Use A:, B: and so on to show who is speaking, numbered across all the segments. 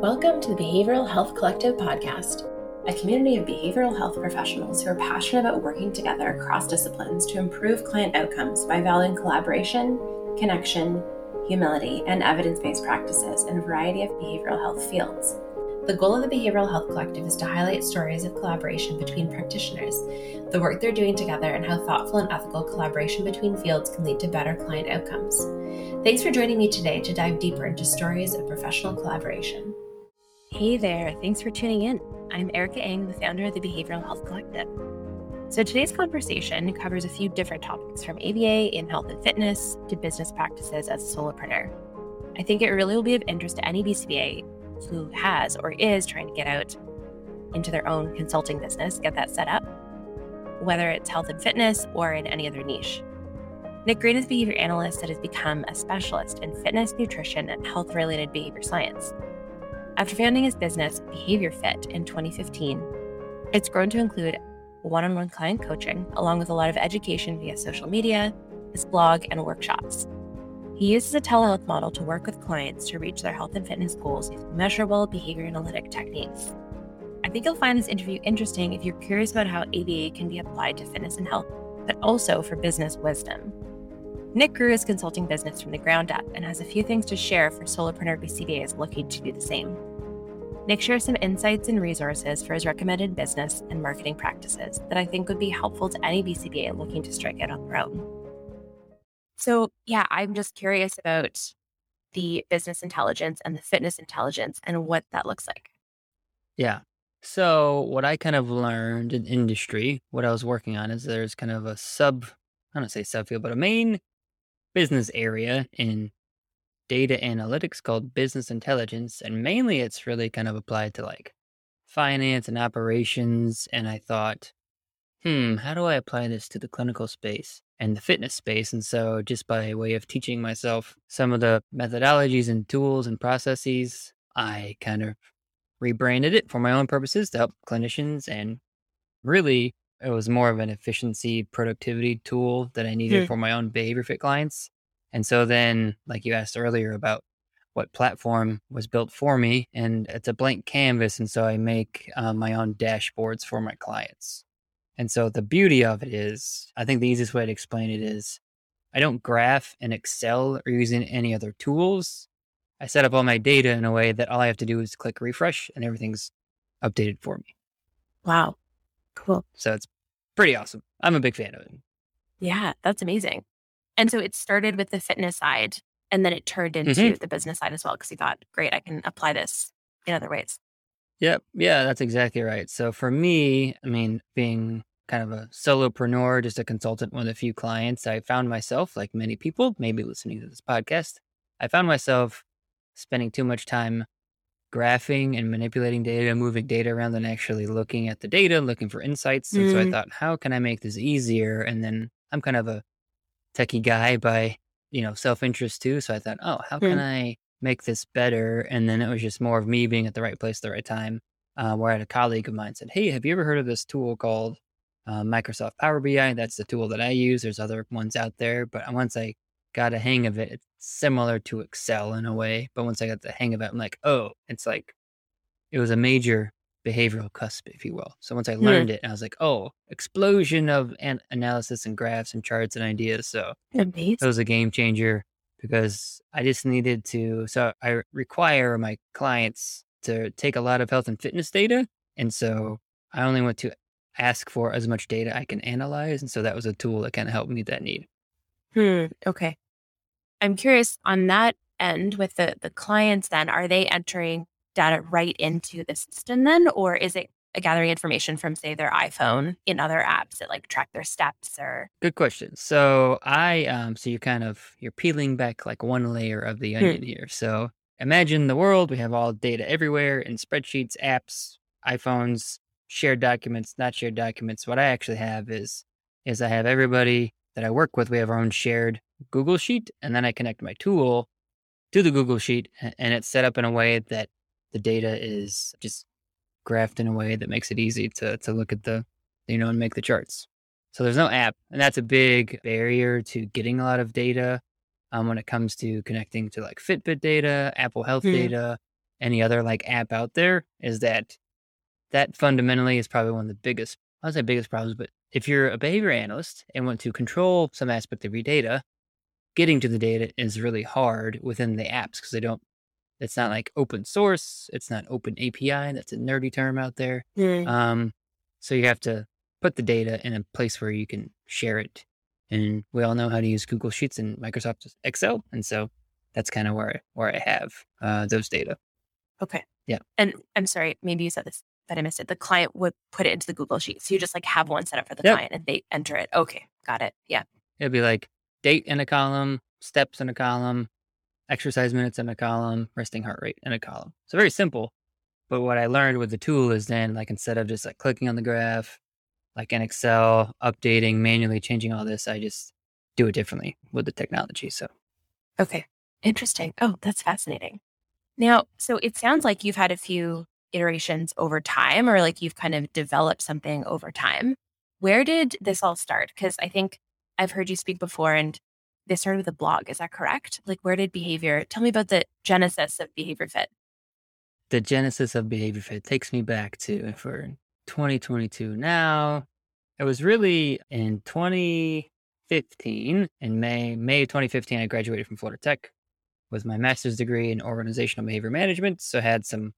A: Welcome to the Behavioral Health Collective podcast, a community of behavioral health professionals who are passionate about working together across disciplines to improve client outcomes by valuing collaboration, connection, humility, and evidence based practices in a variety of behavioral health fields. The goal of the Behavioral Health Collective is to highlight stories of collaboration between practitioners, the work they're doing together, and how thoughtful and ethical collaboration between fields can lead to better client outcomes. Thanks for joining me today to dive deeper into stories of professional collaboration.
B: Hey there, thanks for tuning in. I'm Erica Eng, the founder of the Behavioral Health Collective. So today's conversation covers a few different topics from ABA in health and fitness to business practices as a solopreneur. I think it really will be of interest to any BCBA who has or is trying to get out into their own consulting business, get that set up, whether it's health and fitness or in any other niche. Nick Green is a behavior analyst that has become a specialist in fitness, nutrition, and health related behavior science. After founding his business, Behavior Fit, in 2015, it's grown to include one on one client coaching, along with a lot of education via social media, his blog, and workshops. He uses a telehealth model to work with clients to reach their health and fitness goals using measurable behavior analytic techniques. I think you'll find this interview interesting if you're curious about how ABA can be applied to fitness and health, but also for business wisdom. Nick grew his consulting business from the ground up and has a few things to share for solopreneur BCBAs looking to do the same. Nick shares some insights and resources for his recommended business and marketing practices that I think would be helpful to any BCBA looking to strike out on their own. So, yeah, I'm just curious about the business intelligence and the fitness intelligence and what that looks like.
C: Yeah. So, what I kind of learned in industry, what I was working on is there's kind of a sub, I don't say subfield, but a main business area in data analytics called business intelligence. And mainly it's really kind of applied to like finance and operations. And I thought, hmm, how do I apply this to the clinical space? and the fitness space. And so, just by way of teaching myself some of the methodologies and tools and processes, I kind of rebranded it for my own purposes to help clinicians. And really, it was more of an efficiency productivity tool that I needed for my own behavior fit clients. And so, then, like you asked earlier about what platform was built for me, and it's a blank canvas. And so, I make uh, my own dashboards for my clients. And so the beauty of it is, I think the easiest way to explain it is I don't graph in Excel or using any other tools. I set up all my data in a way that all I have to do is click refresh and everything's updated for me.
B: Wow. Cool.
C: So it's pretty awesome. I'm a big fan of it.
B: Yeah, that's amazing. And so it started with the fitness side and then it turned into mm-hmm. the business side as well because you thought, great, I can apply this in other ways.
C: Yep. Yeah, that's exactly right. So for me, I mean, being kind of a solopreneur, just a consultant with a few clients, I found myself, like many people, maybe listening to this podcast, I found myself spending too much time graphing and manipulating data, moving data around than actually looking at the data, looking for insights. And so I mm. thought, how can I make this easier? And then I'm kind of a techie guy by, you know, self interest too. So I thought, oh, how can mm. I make this better? And then it was just more of me being at the right place at the right time. Uh, where I had a colleague of mine said, Hey, have you ever heard of this tool called uh, Microsoft Power BI. That's the tool that I use. There's other ones out there, but once I got a hang of it, it's similar to Excel in a way. But once I got the hang of it, I'm like, oh, it's like it was a major behavioral cusp, if you will. So once I hmm. learned it, I was like, oh, explosion of an- analysis and graphs and charts and ideas. So Amazing. it was a game changer because I just needed to. So I require my clients to take a lot of health and fitness data. And so I only want to ask for as much data I can analyze. And so that was a tool that kind of helped meet that need.
B: Hmm. Okay. I'm curious on that end with the, the clients then, are they entering data right into the system then, or is it gathering information from say their iPhone in other apps that like track their steps or
C: good question. So I um so you're kind of you're peeling back like one layer of the hmm. onion hmm. here. So imagine the world, we have all data everywhere in spreadsheets, apps, iPhones, shared documents, not shared documents. What I actually have is is I have everybody that I work with. We have our own shared Google sheet, and then I connect my tool to the Google sheet, and it's set up in a way that the data is just graphed in a way that makes it easy to to look at the you know and make the charts. So there's no app, and that's a big barrier to getting a lot of data um, when it comes to connecting to like Fitbit data, Apple Health mm. data, any other like app out there is that that fundamentally is probably one of the biggest, I would say biggest problems, but if you're a behavior analyst and want to control some aspect of your data, getting to the data is really hard within the apps because they don't, it's not like open source. It's not open API. That's a nerdy term out there.
B: Mm.
C: Um, so you have to put the data in a place where you can share it. And we all know how to use Google Sheets and Microsoft Excel. And so that's kind of where, where I have uh, those data.
B: Okay.
C: Yeah.
B: And I'm sorry, maybe you said this, but I missed it. The client would put it into the Google Sheet. So you just like have one set up for the
C: Yep.
B: client and they enter it. Okay. Got it. Yeah.
C: It'd be like date in a column, steps in a column, exercise minutes in a column, resting heart rate in a column. So very simple. But what I learned with the tool is then like instead of just like clicking on the graph, like in Excel, updating, manually changing all this, I just do it differently with the technology. So
B: Okay. Interesting. Oh, that's fascinating. Now, so it sounds like you've had a few iterations over time, or like you've kind of developed something over time. Where did this all start? Because I think I've heard you speak before and this started with a blog. Is that correct? Like, where did behavior, tell me about the genesis of Behavior Fit.
C: the genesis of behavior fit takes me back to for 2022 now. It was really in 2015, in May, May of 2015, I graduated from Florida Tech with my master's degree in organizational behavior management. So I had some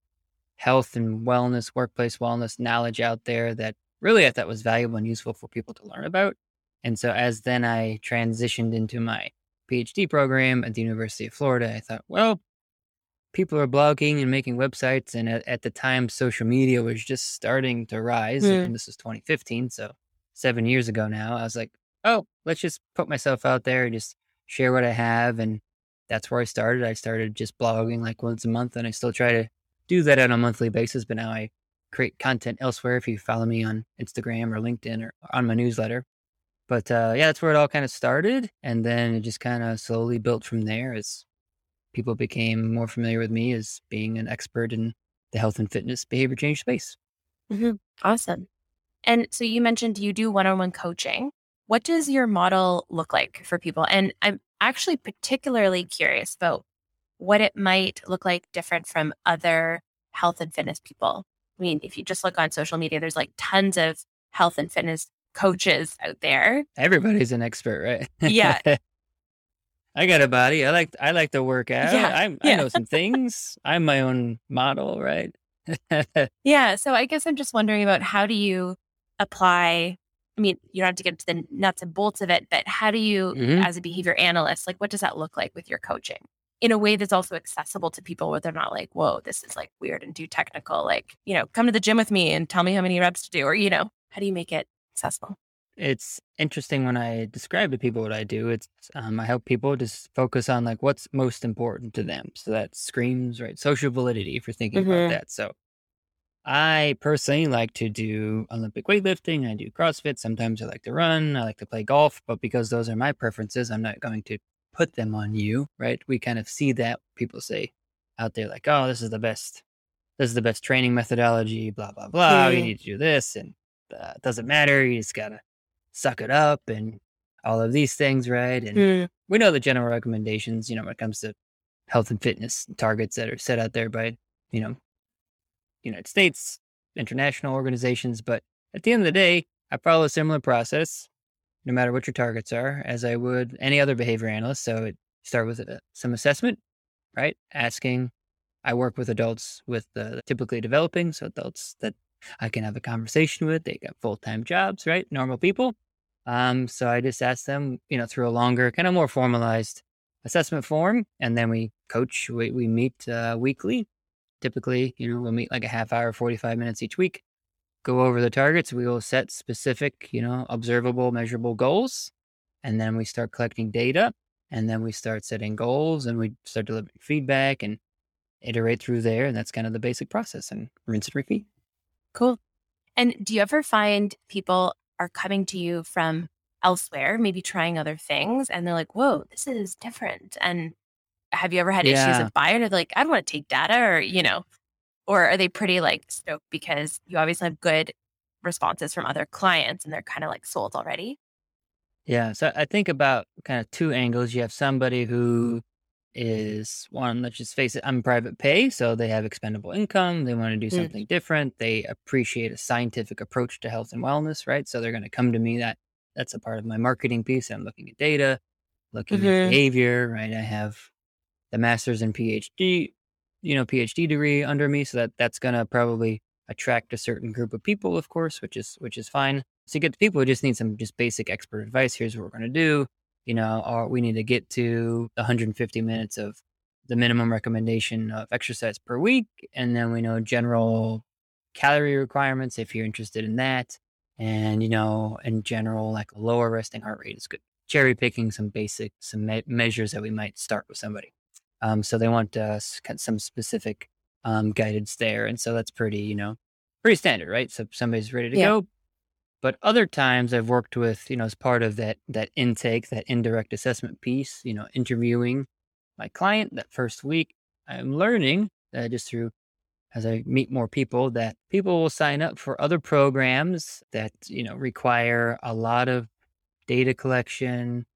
C: health and wellness, workplace wellness knowledge out there that really I thought was valuable and useful for people to learn about. And so as then I transitioned into my PhD program at the University of Florida, I thought, well, people are blogging and making websites. And at, at the time, social media was just starting to rise.
B: Hmm.
C: And this was 2015. So seven years ago now, I was like, oh, let's just put myself out there and just share what I have. And that's where I started. I started just blogging like once a month. And I still try to do that on a monthly basis. But now I create content elsewhere if you follow me on Instagram or LinkedIn or on my newsletter. But uh, yeah, that's where it all kind of started. And then it just kind of slowly built from there as people became more familiar with me as being an expert in the health and fitness behavior change space.
B: Awesome. And so you mentioned you do one on one coaching. What does your model look like for people? And I'm actually particularly curious about what it might look like different from other health and fitness people. I mean, if you just look on social media, there's like tons of health and fitness coaches out there.
C: Everybody's an expert, right?
B: Yeah.
C: I got a body. I like I like to work out.
B: Yeah,
C: I
B: yeah.
C: know some things. I'm my own model, right?
B: Yeah. So I guess I'm just wondering about how do you apply? I mean, you don't have to get into the nuts and bolts of it, but how do you,
C: Mhm.
B: as a behavior analyst, like what does that look like with your coaching in a way that's also accessible to people where they're not like, whoa, this is like weird and too technical? Like, you know, come to the gym with me and tell me how many reps to do, or, you know, how do you make it accessible?
C: it's interesting when I describe to people what I do. It's um, I help people just focus on like what's most important to them. So that screams right social validity if you're thinking
B: Mhm.
C: about that. So I personally like to do Olympic weightlifting. I do CrossFit. Sometimes I like to run. I like to play golf. But because those are my preferences, I'm not going to put them on you. Right? We kind of see that people say out there like, oh, this is the best. This is the best training methodology. Blah blah blah. You
B: Mhm.
C: need to do this, and uh, it doesn't matter. You just gotta suck it up and all of these things, right? And we know the general recommendations, you know, when it comes to health and fitness targets that are set out there by, you know, United States, international organizations. But at the end of the day, I follow a similar process, no matter what your targets are, as I would any other behavior analyst. So it start with uh, some assessment, right? Asking, I work with adults with uh, typically developing, so adults that I can have a conversation with. They got full time jobs, right? Normal people. Um, so I just ask them, you know, through a longer, kind of more formalized assessment form, and then we coach. We, we meet uh, weekly. Typically, you know, we'll meet like a half hour, forty five minutes each week. Go over the targets. We will set specific, you know, observable, measurable goals, and then we start collecting data, and then we start setting goals, and we start delivering feedback and iterate through there. And that's kind of the basic process. And rinse and repeat.
B: Cool. And do you ever find people are coming to you from elsewhere, maybe trying other things, and they're like, whoa, this is different? And have you ever had issues with they're like, I don't want to take data, or, you know, or are they pretty like stoked because you obviously have good responses from other clients and they're kind of like sold already?
C: Yeah. So I think about kind of two angles. You have somebody who is one, let's just face it, I'm private pay. So they have expendable income. They want to do
B: Mm.
C: something different. They appreciate a scientific approach to health and wellness, right? So they're going to come to me that that's a part of my marketing piece. I'm looking at data, looking
B: Mhm.
C: at behavior, right? I have the master's and PhD, you know, PhD degree under me. So that that's going to probably attract a certain group of people, of course, which is, which is fine. So you get the people who just need some just basic expert advice. Here's what we're going to do you know, or we need to get to 150 minutes of the minimum recommendation of exercise per week. And then we know general calorie requirements if you're interested in that. And, you know, in general, like a lower resting heart rate is good. Cherry picking some basic, some me- measures that we might start with somebody. Um, so they want uh, some specific um, guidance there. And so that's pretty, you know, pretty standard, right? So somebody's ready to
B: Yeah.
C: go, but other times I've worked with, you know, as part of that that intake, that indirect assessment piece, you know, interviewing my client that first week, I'm learning uh, just through as I meet more people that people will sign up for other programs that, you know, require a lot of data collection,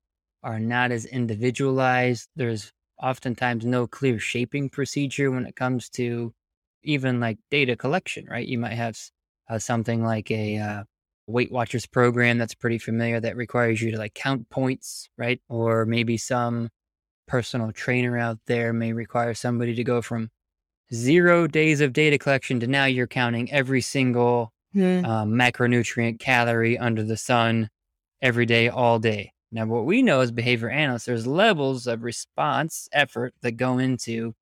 C: are not as individualized. There's oftentimes no clear shaping procedure when it comes to even like data collection, right? You might have uh, something like a uh, Weight Watchers program that's pretty familiar that requires you to like count points, right? Or maybe some personal trainer out there may require somebody to go from zero days of data collection to now you're counting every single
B: Mm.
C: um, macronutrient calorie under the sun every day, all day. Now, what we know as behavior analysts, there's levels of response effort that go into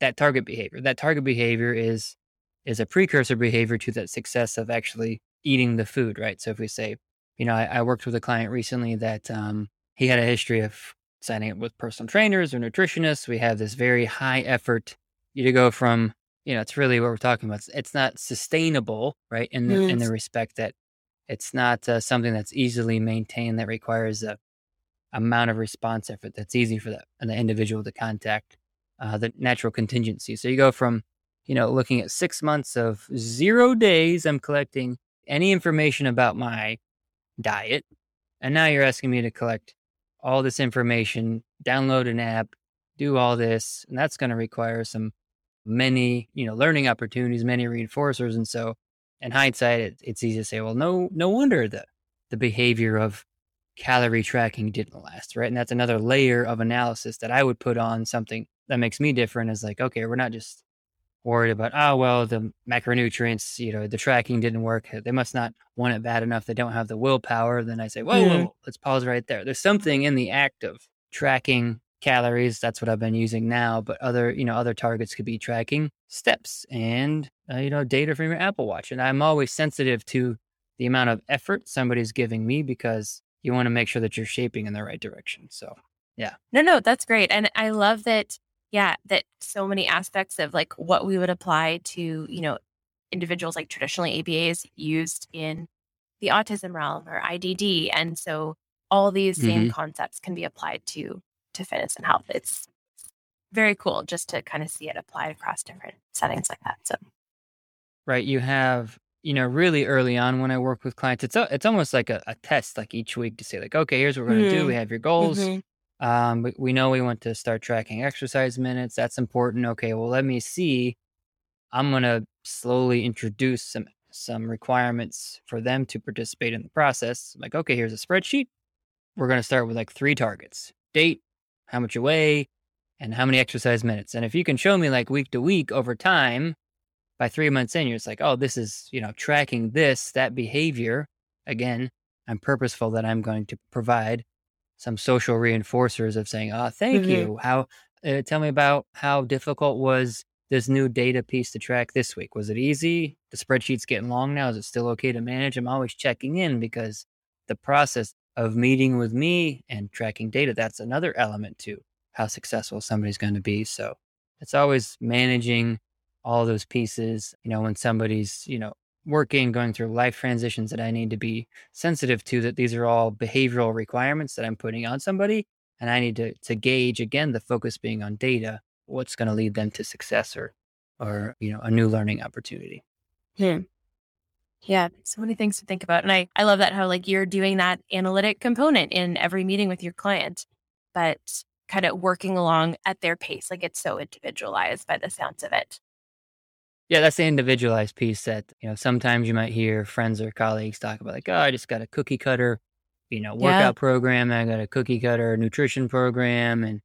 C: that target behavior. That target behavior is is a precursor behavior to that success of actually eating the food, right? So if we say, you know, I, I worked with a client recently that um, he had a history of signing up with personal trainers or nutritionists. We have this very high effort you to go from, you know, it's really what we're talking about. It's, it's not sustainable, right? In the in the respect that it's not uh, something that's easily maintained that requires a amount of response effort that's easy for the, the individual to contact uh, the natural contingency. So you go from, you know, looking at six months of zero days, I'm collecting any information about my diet. And now you're asking me to collect all this information, download an app, do all this. And that's going to require some many, you know, learning opportunities, many reinforcers. And so in hindsight, it, it's easy to say, well, no, no wonder the, the behavior of calorie tracking didn't last, right? And that's another layer of analysis that I would put on something that makes me different is like, okay, we're not just worried about, oh, well, the macronutrients, you know, the tracking didn't work. They must not want it bad enough. They don't have the willpower. Then I say, whoa, whoa, whoa, let's pause right there. There's something in the act of tracking calories. That's what I've been using now. But other, you know, other targets could be tracking steps and, uh, you know, data from your Apple Watch. And I'm always sensitive to the amount of effort somebody's giving me because you want to make sure that you're shaping in the right direction. So, yeah.
B: No, no, that's great. And I love that, yeah, that so many aspects of like what we would apply to, you know, individuals like traditionally ABAs used in the autism realm or IDD. And so all these same concepts can be applied to to fitness and health. It's very cool just to kind of see it applied across different settings like that. So
C: right, you have, you know, really early on when I work with clients, it's a, it's almost like a, a test, like each week to say, like, okay, here's what we're going to do.
B: Mhm.
C: We have your goals.
B: Mhm.
C: Um, we, we know we want to start tracking exercise minutes. That's important. Okay, well, let me see. I'm going to slowly introduce some some requirements for them to participate in the process. Like, okay, here's a spreadsheet. We're going to start with like three targets: date, how much you weigh, and how many exercise minutes. And if you can show me like week to week over time, by three months in, you're just like, oh, this is you know tracking this that behavior. Again, I'm purposeful that I'm going to provide some social reinforcers of saying, "Ah, thank
B: Mhm.
C: you." How? Uh, tell me about how difficult was this new data piece to track this week? Was it easy? The spreadsheet's getting long now. Is it still okay to manage? I'm always checking in because the process of meeting with me and tracking data that's another element to how successful somebody's going to be. So it's always managing all those pieces. You know, when somebody's you know working, going through life transitions that I need to be sensitive to that these are all behavioral requirements that I'm putting on somebody. And I need to, to gauge again, the focus being on data, what's going to lead them to success or, or, you know, a new learning opportunity. Hmm.
B: Yeah, so many things to think about. And I, I love that how like you're doing that analytic component in every meeting with your client, but kind of working along at their pace. Like it's so individualized by the sounds of it.
C: Yeah, that's the individualized piece that, you know, sometimes you might hear friends or colleagues talk about like, oh, I just got a cookie cutter, you know, workout yeah. program. I got a cookie cutter nutrition program and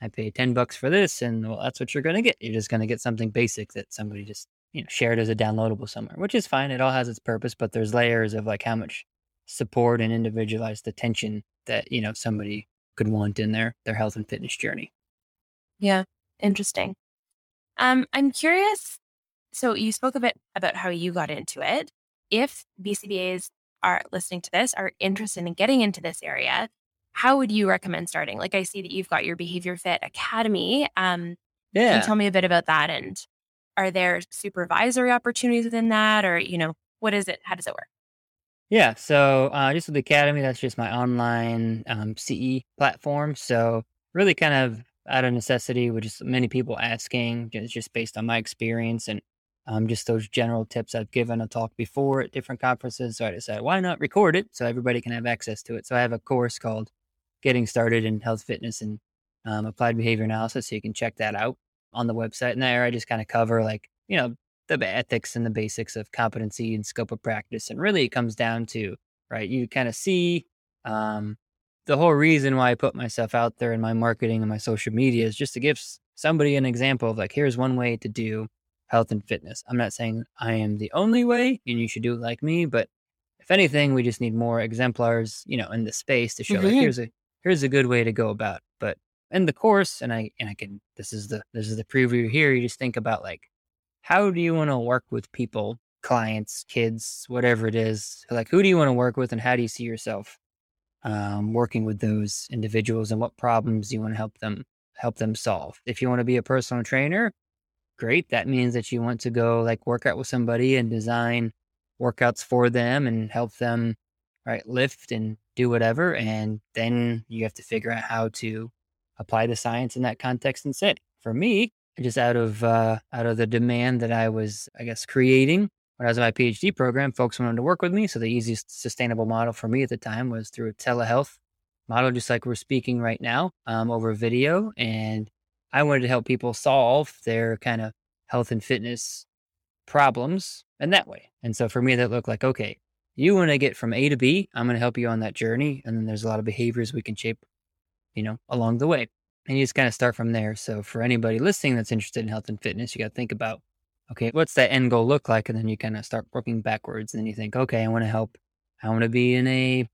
C: I pay 10 bucks for this. And well, that's what you're going to get. You're just going to get something basic that somebody just, you know, shared as a downloadable somewhere, which is fine. It all has its purpose, but there's layers of like how much support and individualized attention that, you know, somebody could want in their, their health and fitness journey.
B: Yeah. Interesting. Um, I'm curious so you spoke a bit about how you got into it. If BCBAs are listening to this, are interested in getting into this area, how would you recommend starting? Like I see that you've got your Behavior Fit Academy. Um, yeah. Can you tell me a bit about that? And are there supervisory opportunities within that? Or, you know, what is it? How does it work?
C: Yeah. So uh, just with the Academy, that's just my online um, CE platform. So really kind of out of necessity, with just many people asking, just based on my experience and um, just those general tips I've given a talk before at different conferences. So I decided, why not record it so everybody can have access to it? So I have a course called Getting Started in Health, Fitness, and um, Applied Behavior Analysis. So you can check that out on the website. And there I just kind of cover like, you know, the ethics and the basics of competency and scope of practice. And really it comes down to, right, you kind of see um, the whole reason why I put myself out there in my marketing and my social media is just to give somebody an example of like, here's one way to do health and fitness. I'm not saying I am the only way and you should do it like me, but if anything, we just need more exemplars, you know, in the space to show mm-hmm. like here's a here's a good way to go about. It. But in the course, and I and I can this is the this is the preview here. You just think about like how do you want to work with people, clients, kids, whatever it is. Like who do you want to work with, and how do you see yourself um, working with those individuals, and what problems do you want to help them help them solve? If you want to be a personal trainer, great. That means that you want to go like work out with somebody and design workouts for them and help them right lift and do whatever. And then you have to figure out how to apply the science in that context and set. For me, just out of uh, out of the demand that I was, I guess, creating when I was in my PhD program, folks wanted to work with me. So the easiest sustainable model for me at the time was through a telehealth model, just like we're speaking right now um, over video. And I wanted to help people solve their kind of health and fitness problems in that way. And so for me, that looked like, okay, you want to get from A to B, I'm going to help you on that journey. And then there's a lot of behaviors we can shape, you know, along the way. And you just kind of start from there. So for anybody listening that's interested in health and fitness, you got to think about, okay, what's that end goal look like? And then you kind of start working backwards. And then you think, okay, I want to help. I want to be in a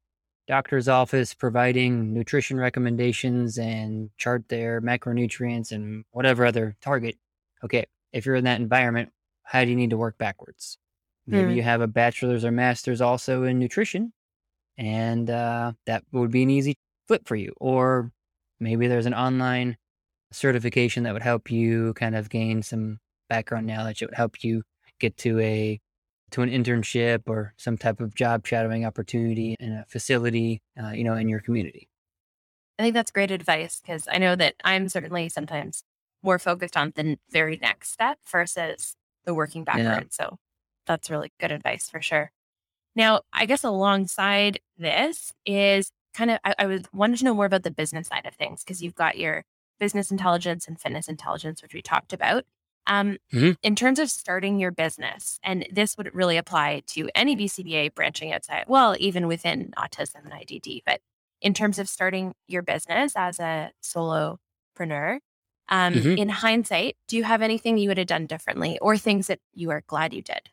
C: doctor's office providing nutrition recommendations and chart their macronutrients and whatever other target. Okay, if you're in that environment, how do you need to work backwards? Maybe mm. you have a bachelor's or master's also in nutrition, and uh, that would be an easy flip for you. Or maybe there's an online certification that would help you kind of gain some background knowledge. It would help you get to a to an internship or some type of job shadowing opportunity in a facility, uh, you know, in your community.
B: I think that's great advice because I know that I'm certainly sometimes more focused on the very next step versus the working backwards. Yeah. So that's really good advice for sure. Now, I guess alongside this is kind of, I, I was wanted to know more about the business side of things because you've got your business intelligence and fitness intelligence, which we talked about. Um, mm-hmm. In terms of starting your business, and this would really apply to any BCBA branching outside, well, even within autism and IDD, but in terms of starting your business as a solopreneur, um, mm-hmm. in hindsight, do you have anything you would have done differently or things that you are glad you did?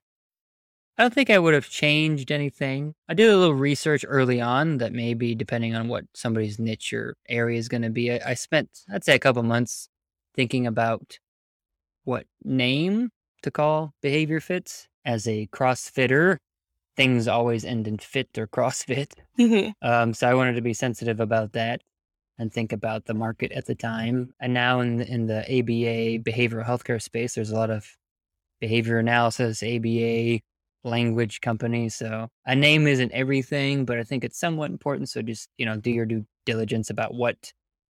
C: I don't think I would have changed anything. I did a little research early on that maybe depending on what somebody's niche or area is going to be. I, I spent, I'd say, a couple months thinking about what name to call behavior fits? As a crossfitter things always end in fit or crossfit. Mm-hmm. um, so i wanted to be sensitive about that and think about the market at the time. And now in the, in the aba behavioral healthcare space there's a lot of behavior analysis aba language companies. So a name isn't everything but i think it's somewhat important. So just you know do your due diligence about what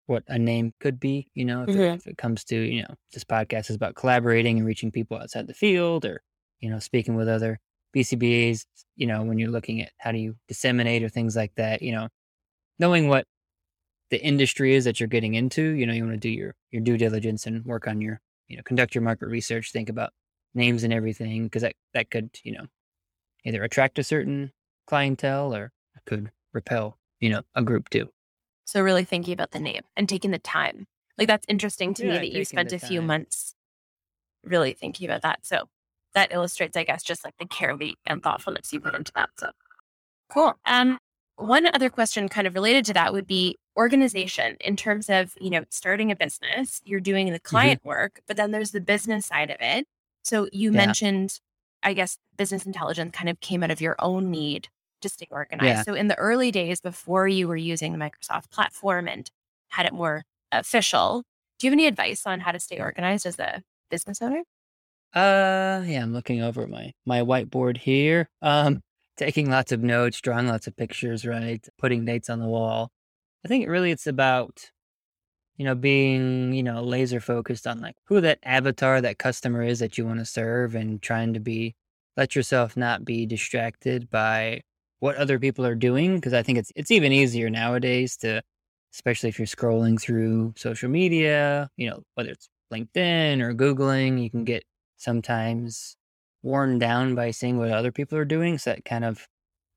C: what a name could be, you know, if, mm-hmm. it, if, it, comes to, you know, this podcast is about collaborating and reaching people outside the field or, you know, speaking with other BCBAs, you know, when you're looking at how do you disseminate or things like that, you know, knowing what the industry is that you're getting into. You know, you want to do your your due diligence and work on your, you know, conduct your market research, think about names and everything, because that that could, you know, either attract a certain clientele or could repel, you know, a group too.
B: So really thinking about the name and taking the time. Like that's interesting to
C: Yeah,
B: me that you spent a few months really thinking about that. So that illustrates, I guess, just like the care and thoughtfulness you put into that. So cool. Um, one other question kind of related to that would be organization in terms of, you know, starting a business, you're doing the client work, but then there's the business side of it. So you
C: Yeah.
B: mentioned, I guess, business intelligence kind of came out of your own need to stay organized.
C: Yeah.
B: So in the early days before you were using the Microsoft platform and had it more official, do you have any advice on how to stay organized as a business owner?
C: Uh, yeah, I'm looking over my my whiteboard here. Um, taking lots of notes, drawing lots of pictures, right? Putting dates on the wall. I think really it's about, you know, being, you know, laser focused on like who that avatar, that customer is that you want to serve and trying to be, let yourself not be distracted by what other people are doing. Cause I think it's, it's even easier nowadays to, especially if you're scrolling through social media, you know, whether it's LinkedIn or Googling, you can get sometimes worn down by seeing what other people are doing. So that kind of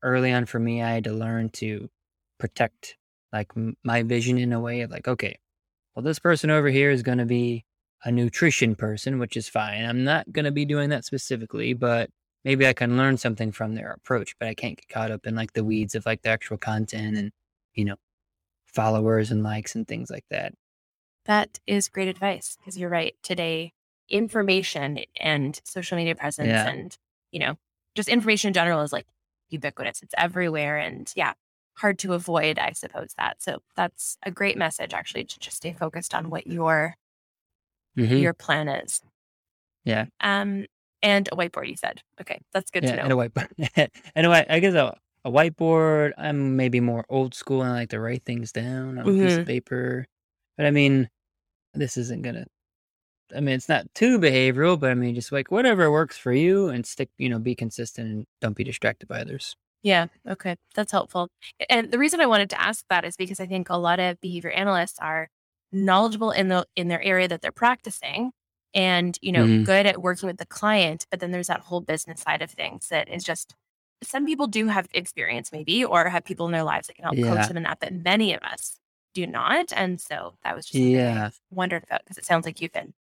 C: early on for me, I had to learn to protect like my vision in a way of like, okay, well, this person over here is going to be a nutrition person, which is fine. I'm not going to be doing that specifically, but maybe I can learn something from their approach, but I can't get caught up in like the weeds of like the actual content and, you know, followers and likes and things like that.
B: That is great advice because you're right. Today, information and social media presence
C: Yeah.
B: and, you know, just information in general is like ubiquitous. It's everywhere. And yeah, hard to avoid, I suppose that. So that's a great message actually to just stay focused on what your
C: Mhm.
B: your plan is.
C: Yeah.
B: Um and a whiteboard you said. Okay. That's good
C: yeah,
B: to know.
C: and a whiteboard. and a I guess a, a whiteboard. I'm maybe more old school and I like to write things down on a piece of mm-hmm. paper. But I mean, this isn't gonna. I mean, it's not too behavioral, but I mean, just like whatever works for you, and stick. You know, be consistent and don't be distracted by others.
B: Yeah. Okay. That's helpful. And the reason I wanted to ask that is because I think a lot of behavior analysts are knowledgeable in the in their area that they're practicing and, you know,
C: Mhm.
B: good at working with the client, but then there's that whole business side of things that is just some people do have experience maybe or have people in their lives that can help
C: Yeah.
B: coach them in that, but many of us do not. And so that was just something I
C: Yeah.
B: wondered about because it sounds like you've been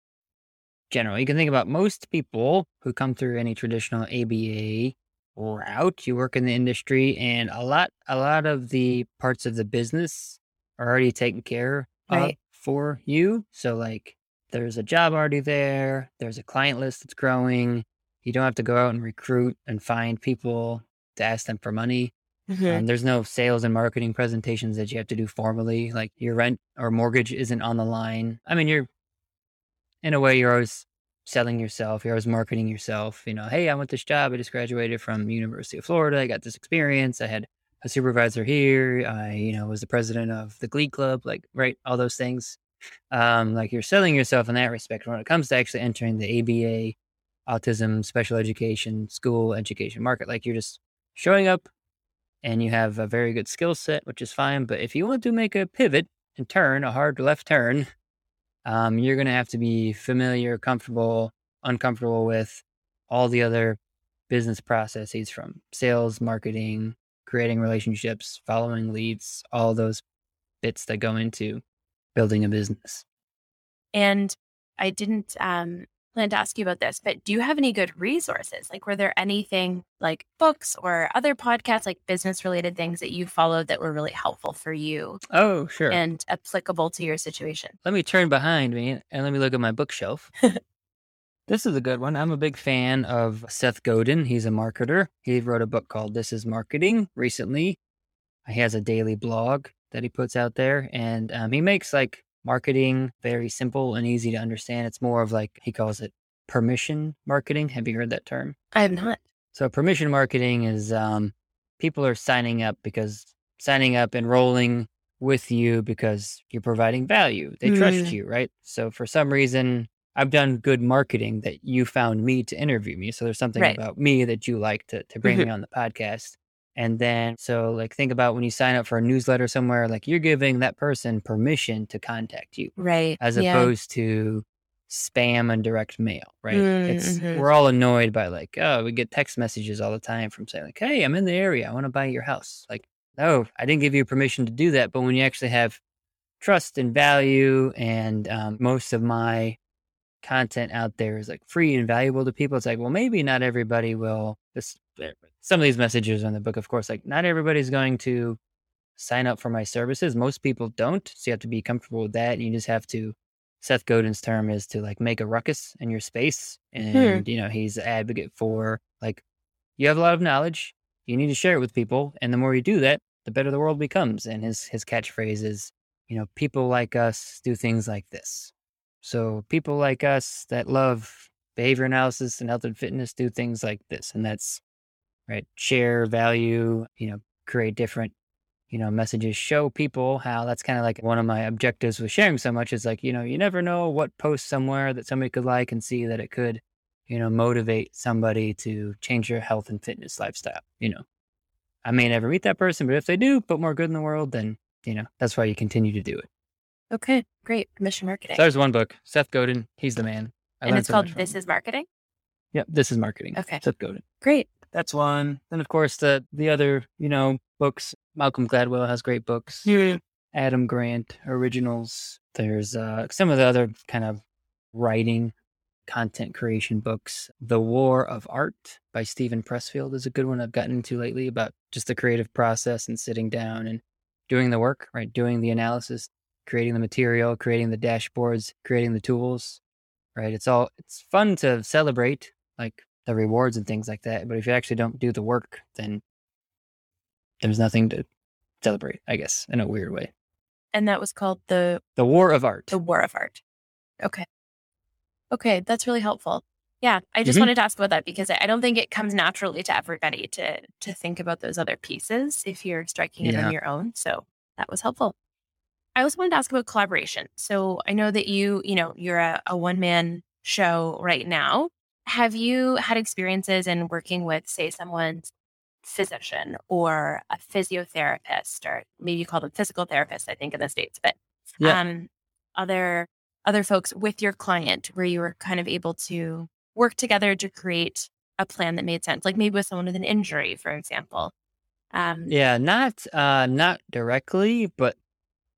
C: General, you can think about most people who come through any traditional ABA route. You work in the industry, and a lot, a lot of the parts of the business are already taken care of
B: Right.
C: for you. So, like, there's a job already there. There's a client list that's growing. You don't have to go out and recruit and find people to ask them for money.
B: Mhm.
C: Um, there's no sales and marketing presentations that you have to do formally. Like your rent or mortgage isn't on the line. I mean, you're in a way you're always selling yourself. You're always marketing yourself. You know, hey, I want this job. I just graduated from University of Florida. I got this experience. I had a supervisor here. I, you know, was the president of the Glee Club. Like, right, all those things. Um, like you're selling yourself in that respect. When it comes to actually entering the ABA, autism, special education, school education market, like you're just showing up and you have a very good skill set, which is fine. But if you want to make a pivot and turn, a hard left turn, um, you're going to have to be familiar, comfortable, uncomfortable with all the other business processes from sales, marketing, creating relationships, following leads, all those bits that go into building a business.
B: And I didn't um, plan to ask you about this, but do you have any good resources? Like, were there anything like books or other podcasts, like business related things that you followed that were really helpful for you
C: Oh, sure.
B: and applicable to your situation?
C: let me turn behind me and let me look at my bookshelf. this is a good one. I'm a big fan of Seth Godin. He's a marketer. He wrote a book called This is Marketing recently. He has a daily blog that he puts out there, and um, he makes like marketing very simple and easy to understand. It's more of like, he calls it permission marketing. Have you heard that term?
B: I have not.
C: So permission marketing is um, people are signing up because signing up, enrolling with you because you're providing value. They trust
B: Mm.
C: you, right? So for some reason, I've done good marketing that you found me to interview me. So there's something
B: Right.
C: about me that you like to to bring me on the podcast. And then, so like think about when you sign up for a newsletter somewhere, like you're giving that person permission to contact you,
B: Right.
C: as
B: yeah.
C: opposed to spam and direct mail, right? It's
B: Mm, mhm.
C: we're all annoyed by like, oh, we get text messages all the time from saying like, hey, I'm in the area, I want to buy your house. Like, no, I didn't give you permission to do that. But when you actually have trust and value, and um, most of my content out there is like free and valuable to people, it's like, well, maybe not everybody will. This some of these messages in the book, of course, like not everybody's going to sign up for my services. Most people don't, so you have to be comfortable with that. You just have to. Seth Godin's term is to like make a ruckus in your space, hmm. and you know he's an advocate for like you have a lot of knowledge, you need to share it with people, and the more you do that, the better the world becomes. And his his catchphrase is, you know, people like us do things like this. So people like us that love behavior analysis and health and fitness do things like this, and that's right. Share value, you know, create different you know, messages show people how that's kind of like one of my objectives with sharing so much is like, you know, you never know what post somewhere that somebody could like and see that it could, you know, motivate somebody to change their health and fitness lifestyle. You know, I may never meet that person, but if they do put more good in the world, then, you know, that's why you continue to do it.
B: Okay. Great. Mission marketing.
C: So there's one book, Seth Godin. He's the man. I
B: and it's
C: so
B: called This is Marketing.
C: Yep, this is marketing.
B: Okay.
C: Seth Godin.
B: Great.
C: That's one. Then of course the the other, you know, books. Malcolm Gladwell has great books. Adam Grant originals. There's uh, some of the other kind of writing, content creation books. The War of Art by Steven Pressfield is a good one I've gotten into lately about just the creative process and sitting down and doing the work, right? Doing the analysis, creating the material, creating the dashboards, creating the tools, right? It's all, it's fun to celebrate like the rewards and things like that. But if you actually don't do the work, then there's nothing to celebrate, I guess, in a weird way.
B: And that was called the
C: The War of Art.
B: the War of Art. Okay. Okay, that's really helpful. Yeah, I just
C: Mhm.
B: wanted to ask about that because I I don't think it comes naturally to everybody to to think about those other pieces if you're striking it
C: Yeah.
B: on your own. So that was helpful. I also wanted to ask about collaboration. So I know that you, you know, you're a, a one man show right now. Have you had experiences in working with, say, someone's physician or a physiotherapist, or maybe you call them physical therapists, I think, in the States, but
C: Yeah.
B: um, other other folks with your client where you were kind of able to work together to create a plan that made sense, like maybe with someone with an injury, for example. Um,
C: Yeah, not uh not directly, but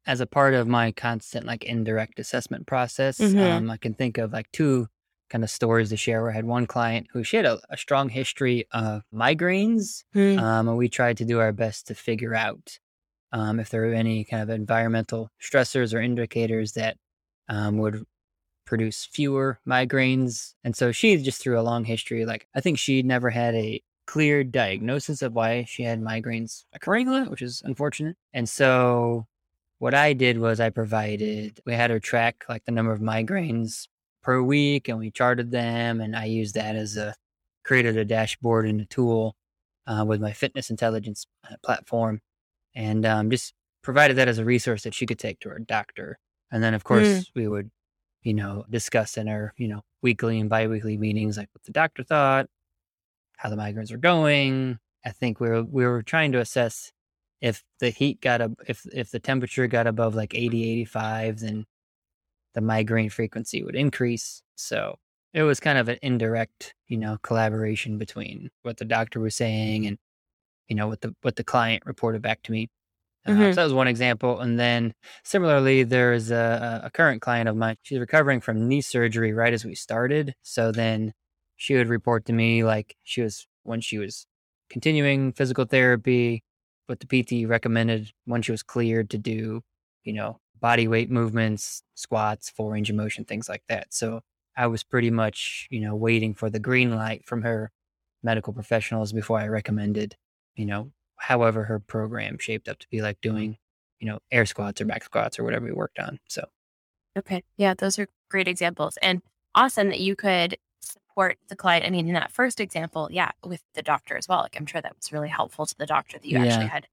C: as a part of my constant like indirect assessment process,
B: Mhm.
C: um, I can think of like two kind of stories to share. Where I had one client who she had a, a strong history of migraines,
B: hmm,
C: um, and we tried to do our best to figure out um, if there were any kind of environmental stressors or indicators that um, would produce fewer migraines. And so she just through a long history, like I think she never had a clear diagnosis of why she had migraines occurring, which is unfortunate. And so what I did was I provided, we had her track like the number of migraines per week and we charted them. And I used that as a, created a dashboard and a tool uh, with my fitness intelligence uh, platform and um, just provided that as a resource that she could take to her doctor. And then, of course, we would, you know, discuss in our, you know, weekly and biweekly meetings, like what the doctor thought, how the migraines were going. I think we were we were trying to assess if the heat got up, if if the temperature got above like 80, 85, then the migraine frequency would increase. So it was kind of an indirect, you know, collaboration between what the doctor was saying and, you know, what the what the client reported back to me. Uh,
B: Mhm.
C: so that was one example. And then similarly, there's a, a current client of mine. She's recovering from knee surgery right as we started. So then she would report to me like she was when she was continuing physical therapy, what the PT recommended when she was cleared to do, you know, body weight movements, squats, full range of motion, things like that. So I was pretty much, you know, waiting for the green light from her medical professionals before I recommended, you know, however her program shaped up to be like mm-hmm. doing, you know, air squats or back squats or whatever we worked on. So
B: Okay. Yeah, those are great examples. And awesome that you could support the client. I mean, in that first example, yeah, with the doctor as well. Like, I'm sure that was really helpful to the doctor that you actually had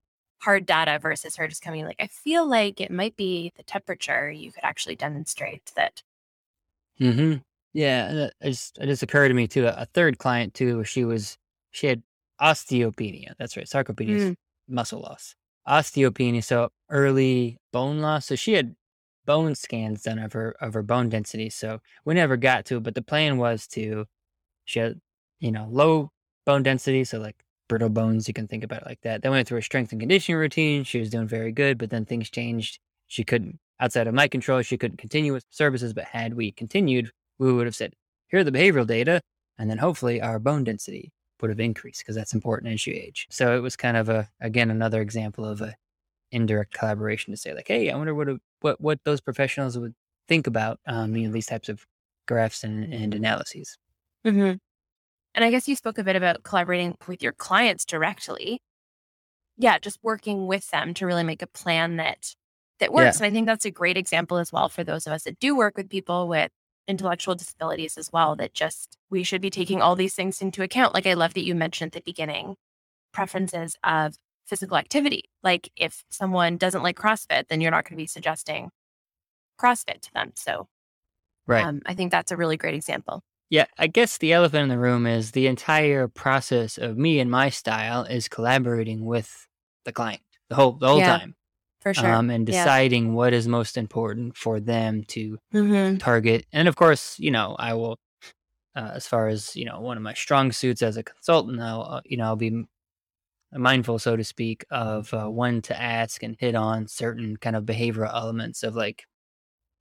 B: hard data versus her just coming like, I feel like it might be the temperature. You could actually demonstrate that.
C: hmm Yeah, and it just it just occurred to me too. A third client too, where she was she had osteopenia. That's right. Sarcopenia is muscle loss. Osteopenia, so early bone loss. So she had bone scans done of her of her bone density. So we never got to it, but the plan was to she had, you know, low bone density, so like brittle bones, you can think about it like that. Then went through a strength and conditioning routine. She was doing very good, but then things changed. She couldn't outside of my control, she couldn't continue with services, but had we continued, we would have said, here are the behavioral data, and then hopefully our bone density would have increased because that's important as you age. So it was kind of a again another example of a indirect collaboration to say like, hey, I wonder what a, what what those professionals would think about um, you know, these types of graphs and, and analyses.
B: Mm-hmm. And I guess you spoke a bit about collaborating with your clients directly. Yeah, just working with them to really make a plan that that works. Yeah. And I think that's a great example as well for those of us that do work with people with intellectual disabilities as well, that just we should be taking all these things into account. Like I love that you mentioned at the beginning preferences of physical activity. Like if someone doesn't like CrossFit, then you're not going to be suggesting CrossFit to them. So
C: right. Um,
B: I think that's a really great example.
C: Yeah, I guess the elephant in the room is the entire process of me and my style is collaborating with the client the whole the whole yeah, time.
B: For sure. Um,
C: and deciding yeah. what is most important for them to mm-hmm. target. And of course, you know, I will uh, as far as, you know, one of my strong suits as a consultant, I'll, uh, you know, I'll be mindful, so to speak, of uh, when to ask and hit on certain kind of behavioral elements of like,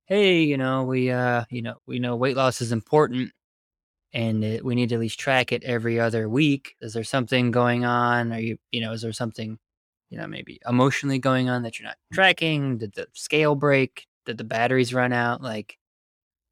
C: hey, you know, we, uh, you know, we know weight loss is important, and it, we need to at least track it every other week. Is there something going on? Are you, you know, is there something, you know, maybe emotionally going on that you're not mm. tracking? Did the scale break? Did the batteries run out? Like,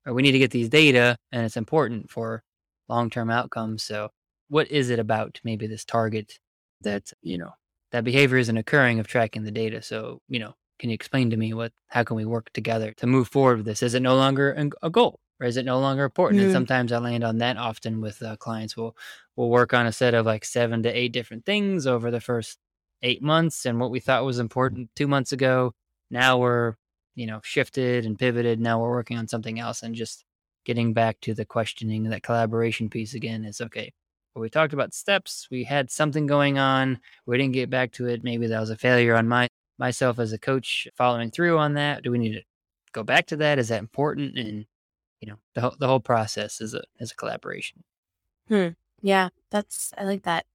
C: or we need to get these data, and it's important for long term outcomes. So, what is it about maybe this target that you know that behavior isn't occurring of tracking the data? So, you know, can you explain to me what? How can we work together to move forward with this? Is it no longer a goal? Or is it no longer important? Mm-hmm. And sometimes I land on that often with uh, clients. We'll we'll work on a set of like seven to eight different things over the first eight months, and what we thought was important two months ago, now we're you know shifted and pivoted. Now we're working on something else, and just getting back to the questioning that collaboration piece again is okay. Well, we talked about steps. We had something going on. We didn't get back to it. Maybe that was a failure on my myself as a coach following through on that. Do we need to go back to that? Is that important? And you know the whole, the whole process is a is a collaboration.
B: Hmm. yeah that's i like that.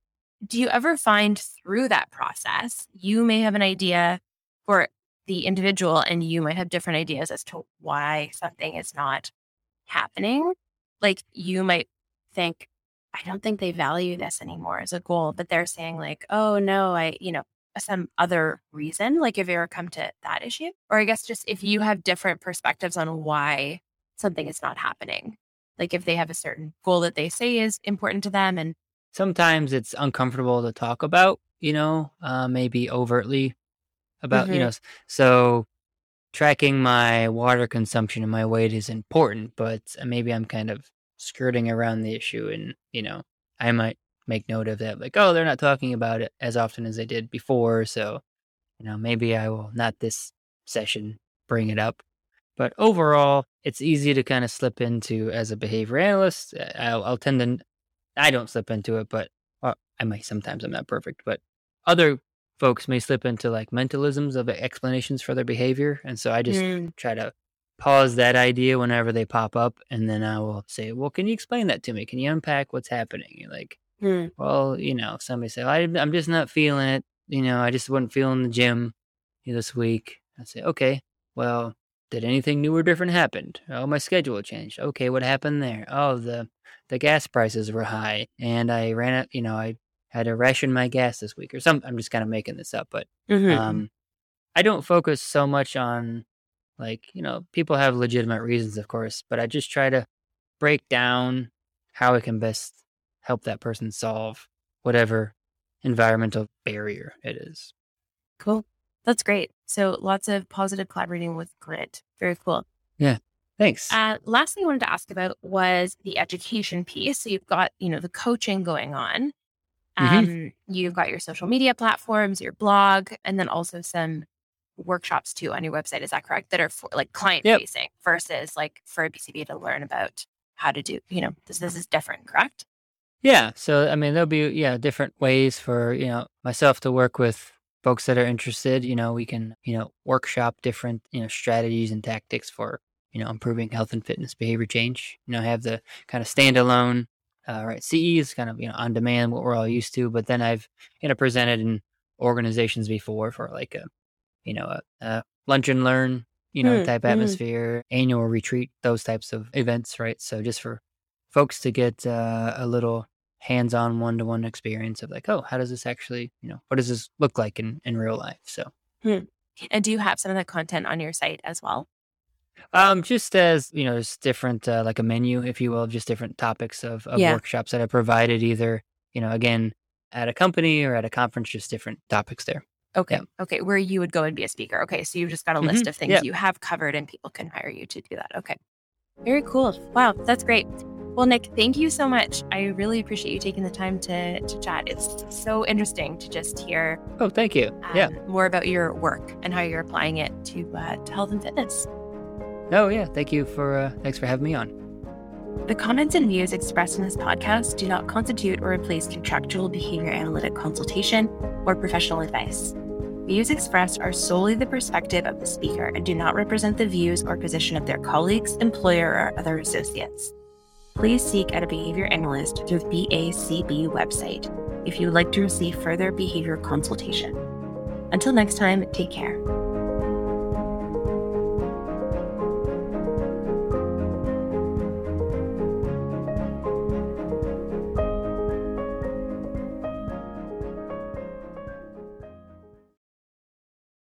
B: Do you ever find through that process you may have an idea for the individual and you might have different ideas as to why something is not happening? Like you might think i don't think they value this anymore as a goal but they're saying like oh no i you know some other reason like if you ever come to that issue? Or i guess just if you have different perspectives on why something is not happening. Like if they have a certain goal that they say is important to them and
C: sometimes it's uncomfortable to talk about, you know, uh, maybe overtly about, mm-hmm. you know, so tracking my water consumption and my weight is important, but maybe I'm kind of skirting around the issue and, you know, I might make note of that like, oh, they're not talking about it as often as they did before, so you know, maybe I will not this session bring it up. But overall, it's easy to kind of slip into as a behavior analyst. Uh, I'll, I'll tend to, I don't slip into it, but well, I might sometimes. I'm not perfect, but other folks may slip into like mentalisms of explanations for their behavior. And so I just mm. try to pause that idea whenever they pop up. And then I will say, well, can you explain that to me? Can you unpack what's happening? You're like, mm. well, you know, somebody say, I, I'm just not feeling it. You know, I just wasn't feeling the gym this week. I say, okay, well, did anything new or different happen? Oh, my schedule changed. Okay, what happened there? Oh, the the gas prices were high, and I ran out. You know, I had to ration my gas this week, or some. I'm just kind of making this up, but mm-hmm. um, I don't focus so much on like you know people have legitimate reasons, of course, but I just try to break down how it can best help that person solve whatever environmental barrier it is.
B: Cool. That's great. So lots of positive collaborating with grit. Very cool.
C: Yeah. Thanks.
B: Uh, last thing I wanted to ask about was the education piece. So you've got, you know, the coaching going on. Mm-hmm. Um, mm-hmm. You've got your social media platforms, your blog, and then also some workshops too on your website. Is that correct? That are for like client yep. facing versus like for a BCB to learn about how to do, you know, this, this is different, correct?
C: Yeah. So, I mean, there'll be, yeah, different ways for, you know, myself to work with folks that are interested. You know, we can, you know, workshop different, you know, strategies and tactics for, you know, improving health and fitness behavior change. You know, have the kind of standalone, uh, right? CE is kind of, you know, on demand, what we're all used to. But then I've, you know, presented in organizations before for like a, you know, a, a lunch and learn, you know,
B: Mm,
C: type
B: mhm.
C: atmosphere, annual retreat, those types of events, right? So just for folks to get uh, a little hands-on one-to-one experience of like, oh, how does this actually, you know, what does this look like in in real life? So,
B: And do you have some of that content on your site as well?
C: um, just as you know, there's different uh, like a menu, if you will, of just different topics of, of
B: Yeah.
C: workshops that I provided, either you know, again at a company or at a conference, just different topics there.
B: Okay.
C: Yeah.
B: Okay. Where you would go and be a speaker. Okay. So you've just got a
C: Mhm,
B: list of things
C: yeah.
B: you have covered and people can hire you to do that. Okay. Very cool. Wow. That's great. Well, Nick, thank you so much. I really appreciate you taking the time to, to chat. It's so interesting to just hear
C: Oh, thank you.
B: um,
C: yeah.
B: more about your work and how you're applying it to, uh, to health and fitness.
C: Oh, yeah. Thank you for uh, thanks for having me on.
B: The comments and views expressed in this podcast do not constitute or replace contractual behavior analytic consultation or professional advice. Views expressed are solely the perspective of the speaker and do not represent the views or position of their colleagues, employer, or other associates. Please seek out a behavior analyst through the BACB website if you would like to receive further behavior consultation. Until next time, take care.